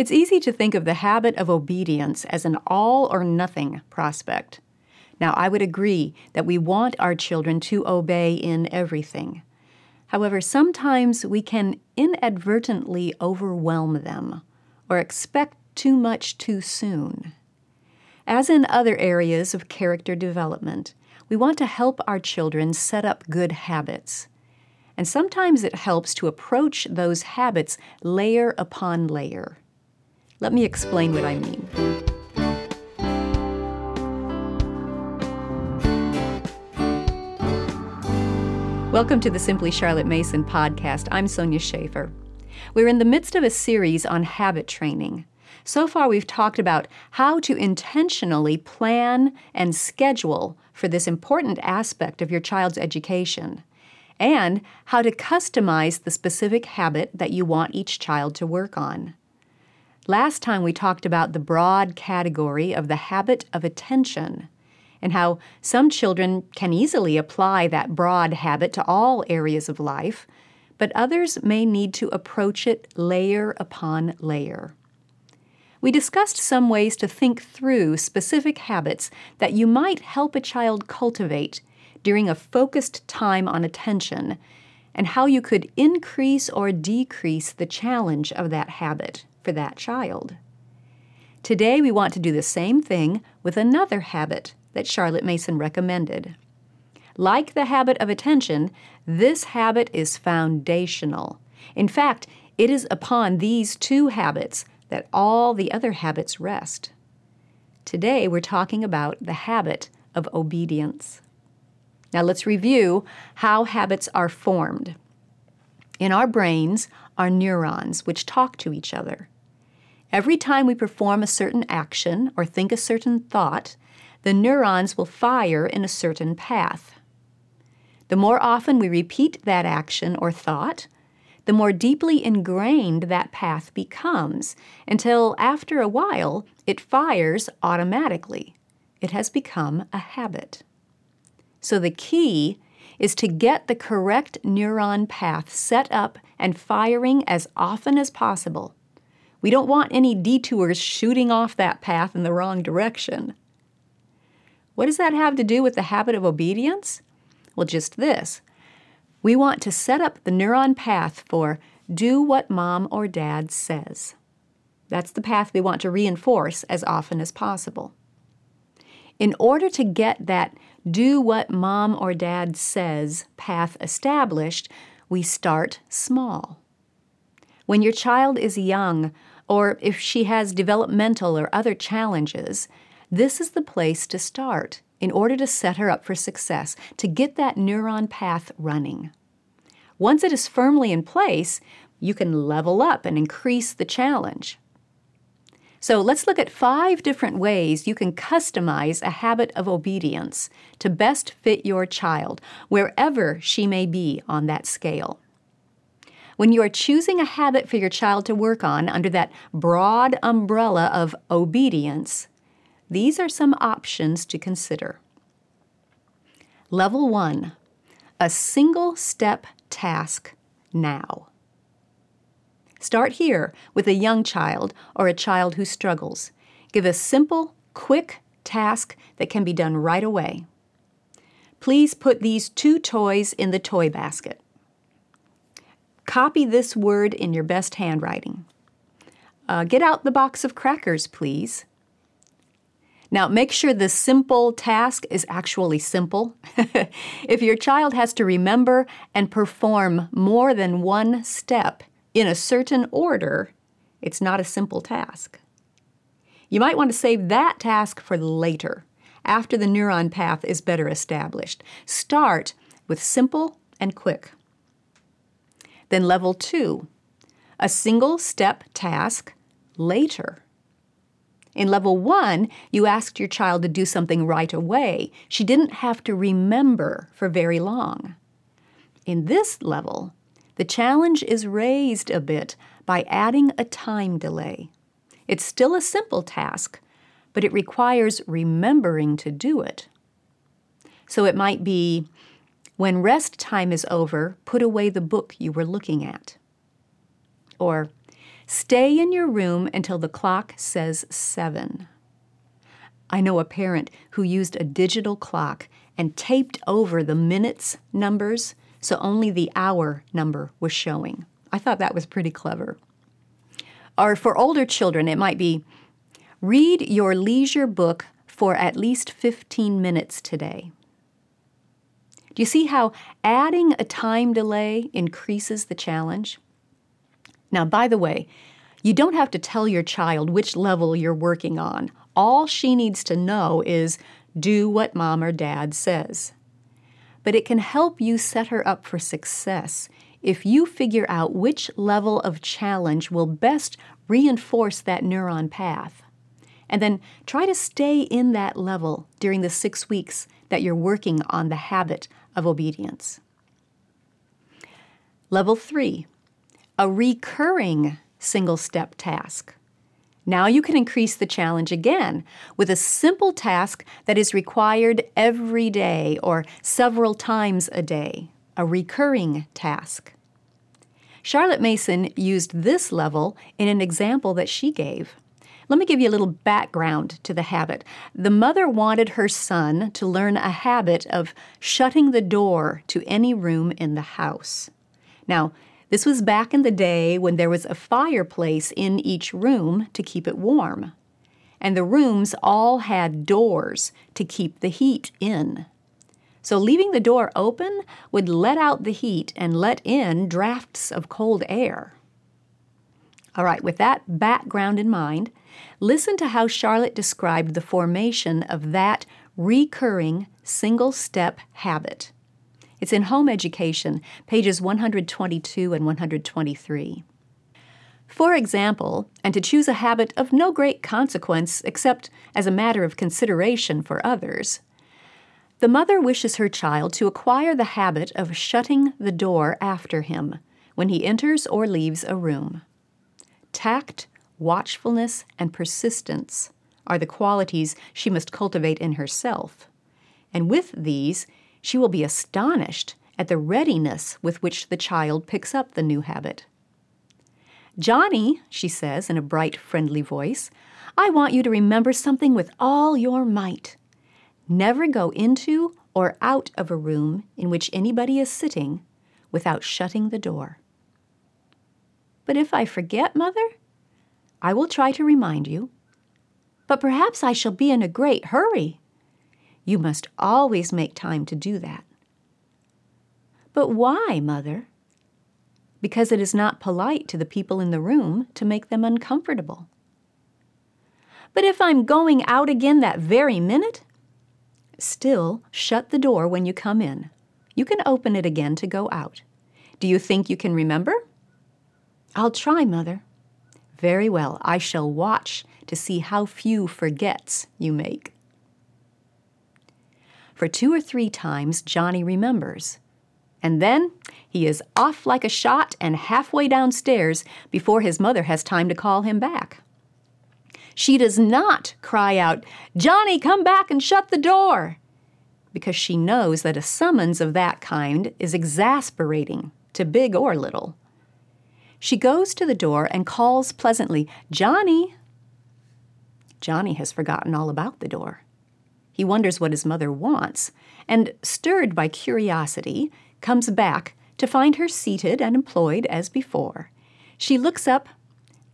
It's easy to think of the habit of obedience as an all or nothing prospect. Now, I would agree that we want our children to obey in everything. However, sometimes we can inadvertently overwhelm them or expect too much too soon. As in other areas of character development, we want to help our children set up good habits. And sometimes it helps to approach those habits layer upon layer. Let me explain what I mean. Welcome to the Simply Charlotte Mason podcast. I'm Sonya Shafer. We're in the midst of a series on habit training. So far, we've talked about how to intentionally plan and schedule for this important aspect of your child's education, and how to customize the specific habit that you want each child to work on. Last time, we talked about the broad category of the habit of attention and how some children can easily apply that broad habit to all areas of life, but others may need to approach it layer upon layer. We discussed some ways to think through specific habits that you might help a child cultivate during a focused time on attention, and how you could increase or decrease the challenge of that habit for that child. Today, we want to do the same thing with another habit that Charlotte Mason recommended. Like the habit of attention, this habit is foundational. In fact, it is upon these two habits that all the other habits rest. Today, we're talking about the habit of obedience. Now, let's review how habits are formed. In our brains are neurons which talk to each other. Every time we perform a certain action or think a certain thought, the neurons will fire in a certain path. The more often we repeat that action or thought, the more deeply ingrained that path becomes until after a while it fires automatically. It has become a habit. So the key is to get the correct neuron path set up and firing as often as possible. We don't want any detours shooting off that path in the wrong direction. What does that have to do with the habit of obedience? Well, just this. We want to set up the neuron path for do what mom or dad says. That's the path we want to reinforce as often as possible. In order to get that do what mom or dad says path established, we start small. When your child is young, or if she has developmental or other challenges, this is the place to start in order to set her up for success, to get that neuron path running. Once it is firmly in place, you can level up and increase the challenge. So let's look at five different ways you can customize a habit of obedience to best fit your child, wherever she may be on that scale. When you are choosing a habit for your child to work on under that broad umbrella of obedience, these are some options to consider. Level 1 A single step task now. Start here with a young child or a child who struggles. Give a simple, quick task that can be done right away. Please put these two toys in the toy basket. Copy this word in your best handwriting. Uh, get out the box of crackers, please. Now, make sure the simple task is actually simple. if your child has to remember and perform more than one step in a certain order, it's not a simple task. You might want to save that task for later, after the neuron path is better established. Start with simple and quick. Then, level two, a single step task later. In level one, you asked your child to do something right away. She didn't have to remember for very long. In this level, the challenge is raised a bit by adding a time delay. It's still a simple task, but it requires remembering to do it. So it might be when rest time is over, put away the book you were looking at. Or Stay in your room until the clock says seven. I know a parent who used a digital clock and taped over the minutes numbers so only the hour number was showing. I thought that was pretty clever. Or for older children, it might be read your leisure book for at least 15 minutes today. You see how adding a time delay increases the challenge? Now, by the way, you don't have to tell your child which level you're working on. All she needs to know is do what mom or dad says. But it can help you set her up for success if you figure out which level of challenge will best reinforce that neuron path. And then try to stay in that level during the six weeks that you're working on the habit of obedience. Level three, a recurring single step task. Now you can increase the challenge again with a simple task that is required every day or several times a day, a recurring task. Charlotte Mason used this level in an example that she gave. Let me give you a little background to the habit. The mother wanted her son to learn a habit of shutting the door to any room in the house. Now, this was back in the day when there was a fireplace in each room to keep it warm. And the rooms all had doors to keep the heat in. So leaving the door open would let out the heat and let in drafts of cold air. All right, with that background in mind, listen to how Charlotte described the formation of that recurring single step habit. It's in Home Education, pages 122 and 123. For example, and to choose a habit of no great consequence except as a matter of consideration for others, the mother wishes her child to acquire the habit of shutting the door after him when he enters or leaves a room. Tact, watchfulness, and persistence are the qualities she must cultivate in herself. And with these, she will be astonished at the readiness with which the child picks up the new habit. Johnny, she says in a bright, friendly voice, I want you to remember something with all your might. Never go into or out of a room in which anybody is sitting without shutting the door. But if I forget, Mother, I will try to remind you. But perhaps I shall be in a great hurry. You must always make time to do that. But why, Mother? Because it is not polite to the people in the room to make them uncomfortable. But if I'm going out again that very minute? Still, shut the door when you come in. You can open it again to go out. Do you think you can remember? I'll try, Mother. Very well, I shall watch to see how few forgets you make. For two or three times, Johnny remembers. And then he is off like a shot and halfway downstairs before his mother has time to call him back. She does not cry out, Johnny, come back and shut the door, because she knows that a summons of that kind is exasperating to big or little. She goes to the door and calls pleasantly, Johnny. Johnny has forgotten all about the door. He wonders what his mother wants, and, stirred by curiosity, comes back to find her seated and employed as before. She looks up,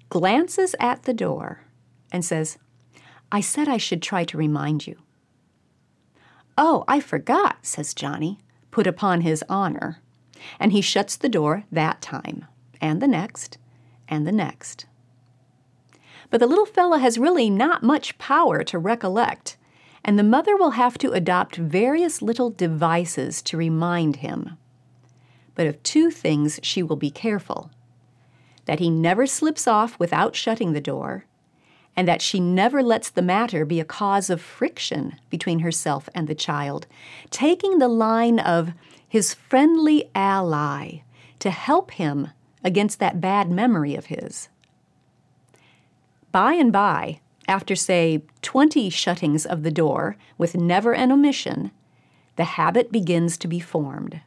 glances at the door, and says, I said I should try to remind you. Oh, I forgot, says Johnny, put upon his honor. And he shuts the door that time, and the next, and the next. But the little fellow has really not much power to recollect, and the mother will have to adopt various little devices to remind him. But of two things she will be careful that he never slips off without shutting the door, and that she never lets the matter be a cause of friction between herself and the child, taking the line of his friendly ally to help him against that bad memory of his. By and by, after, say, 20 shuttings of the door with never an omission, the habit begins to be formed.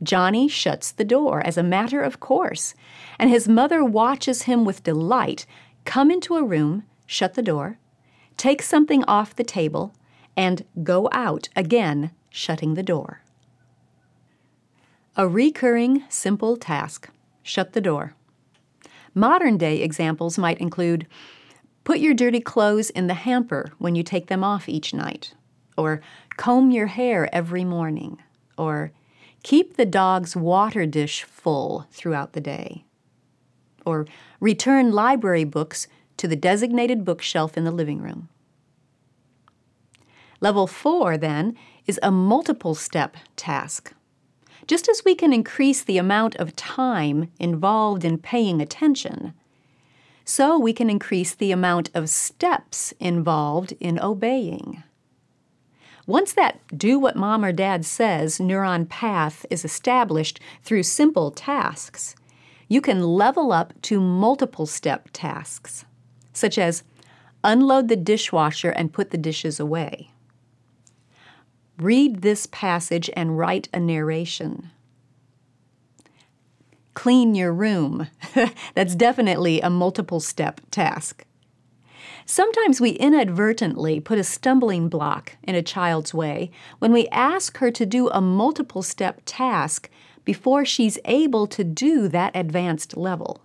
Johnny shuts the door as a matter of course, and his mother watches him with delight come into a room, shut the door, take something off the table, and go out again, shutting the door. A recurring, simple task shut the door. Modern day examples might include put your dirty clothes in the hamper when you take them off each night, or comb your hair every morning, or keep the dog's water dish full throughout the day, or return library books to the designated bookshelf in the living room. Level 4, then, is a multiple step task. Just as we can increase the amount of time involved in paying attention, so we can increase the amount of steps involved in obeying. Once that do what mom or dad says neuron path is established through simple tasks, you can level up to multiple step tasks, such as unload the dishwasher and put the dishes away. Read this passage and write a narration. Clean your room. That's definitely a multiple step task. Sometimes we inadvertently put a stumbling block in a child's way when we ask her to do a multiple step task before she's able to do that advanced level.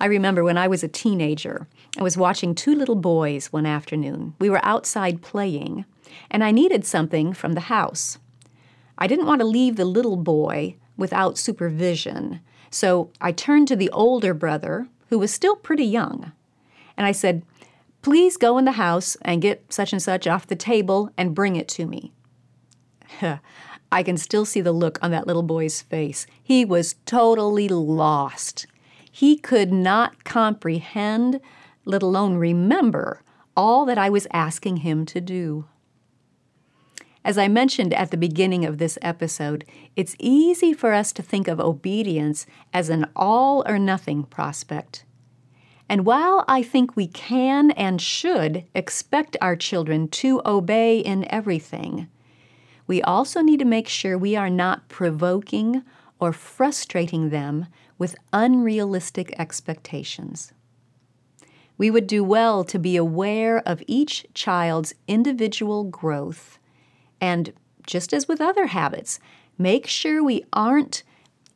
I remember when I was a teenager, I was watching two little boys one afternoon. We were outside playing, and I needed something from the house. I didn't want to leave the little boy without supervision, so I turned to the older brother, who was still pretty young, and I said, Please go in the house and get such and such off the table and bring it to me. I can still see the look on that little boy's face. He was totally lost. He could not comprehend, let alone remember, all that I was asking him to do. As I mentioned at the beginning of this episode, it's easy for us to think of obedience as an all or nothing prospect. And while I think we can and should expect our children to obey in everything, we also need to make sure we are not provoking or frustrating them with unrealistic expectations. We would do well to be aware of each child's individual growth and just as with other habits, make sure we aren't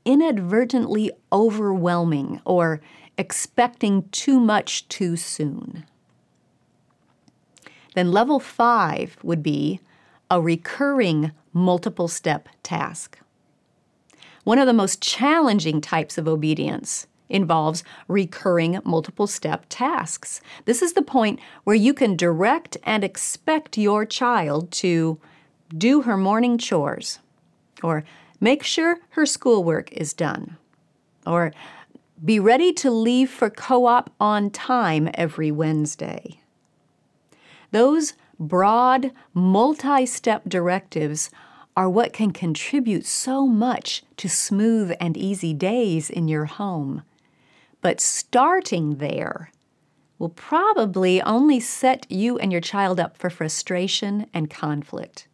inadvertently overwhelming or expecting too much too soon. Then level five would be a recurring multiple step task. One of the most challenging types of obedience involves recurring multiple step tasks. This is the point where you can direct and expect your child to do her morning chores, or make sure her schoolwork is done, or be ready to leave for co op on time every Wednesday. Those broad, multi step directives are what can contribute so much to smooth and easy days in your home. But starting there will probably only set you and your child up for frustration and conflict.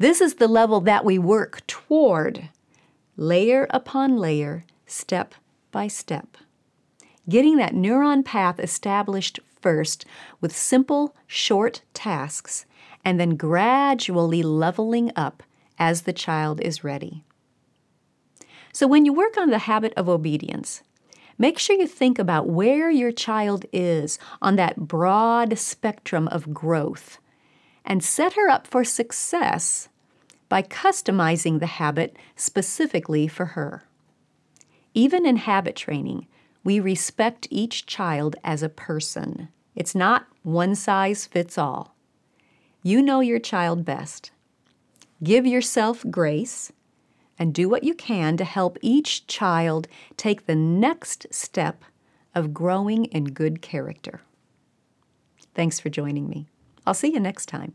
This is the level that we work toward, layer upon layer, step by step. Getting that neuron path established first with simple, short tasks, and then gradually leveling up as the child is ready. So, when you work on the habit of obedience, make sure you think about where your child is on that broad spectrum of growth and set her up for success by customizing the habit specifically for her. Even in habit training, we respect each child as a person. It's not one size fits all. You know your child best. Give yourself grace and do what you can to help each child take the next step of growing in good character. Thanks for joining me. I'll see you next time.